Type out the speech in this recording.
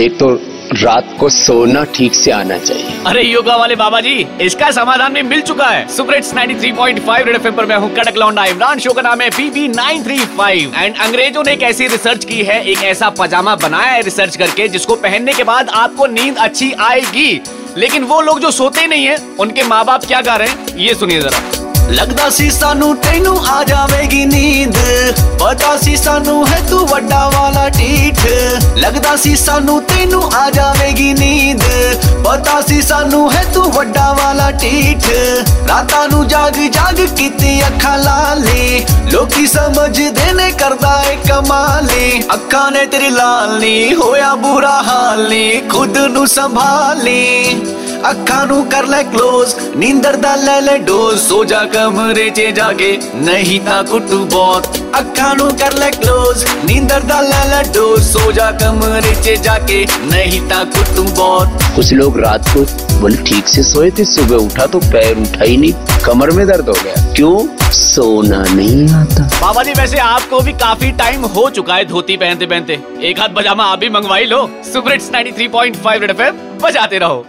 एक तो रात को सोना ठीक से आना चाहिए। अरे योगा वाले बाबा जी इसका समाधान भी मिल चुका है। सुपर सुपरेट्स 93.5 रेड एफएम पर मैं हूँ कड़क लौंडा इमरान शो का नाम है पीबी 935 एंड अंग्रेज़ों ने एक ऐसी रिसर्च की है एक ऐसा पजामा बनाया है रिसर्च करके जिसको पहनने के बाद आपको नींद अच्छी आएगी। लेकिन वो लोग जो सोते नहीं है उनके माँ बाप क्या कर रहे हैं? ये सुनिए जरा। लगता सी सानू तेनू आ जाएगी नींद पता सी सानू है ਵੱਡਾ ਵਾਲਾ ਢੀਠ। ਲੱਗਦਾ ਸੀ ਸਾਨੂੰ ਤੈਨੂੰ ਆ ਜਾਵੇਗੀ ਨੀਂਦ। ਪਤਾ ਸੀ ਸਾਨੂੰ ਹੈ ਤੂੰ ਵੱਡਾ ਵਾਲਾ ਢੀਠ। ਰਾਤਾਂ ਨੂੰ ਜਾਗ ਜਾਗ ਕੀਤੀ ਅੱਖਾਂ ਲਾਲੀ। ਲੋਕੀ ਸਮਝਦੇ ਨੇ ਕਰਦਾ ਏ ਕਮਾਲੀ। ਅੱਖਾਂ ਨੇ ਤੇਰੀ ਲਾਲ ਨੀ, ਹੋਇਆ ਬੁਰਾ ਹਾਲ ਨੀ, ਖੁਦ ਨੂੰ ਸੰਭਾਲੀ। ਅੱਖਾਂ नू कर ले क्लोज नींदर दा ले ਲੈ ਡੋਜ਼ ਸੋ ਜਾ ਕਮਰੇ 'ਚ ਜਾ ਕੇ ਨਹੀਂ ਤਾਂ ਕੁੱਟੂ ਬਹੁਤ ਅੱਖਾਂ ਨੂੰ ਕਰ ਲੈ ক্লোਜ਼ ਨੀਂਦਰ ਦਾ ਲੈ ਲੈ ਡੋਜ਼ ਸੋ ਜਾ नहीं था कुटू बहुत। कुछ लोग रात को बोले ठीक से सोए थे सुबह उठा तो पैर उठा ही नहीं कमर में दर्द हो गया। क्यों? सोना नहीं आता। बाबा जी वैसे आपको भी काफ़ी टाइम हो चुका है धोती पहनते पहनते एक हाथ पजामा आप भी मंगवाई लो। सुपर हिट्स 93.5 रेड एफएम बजाते रहो।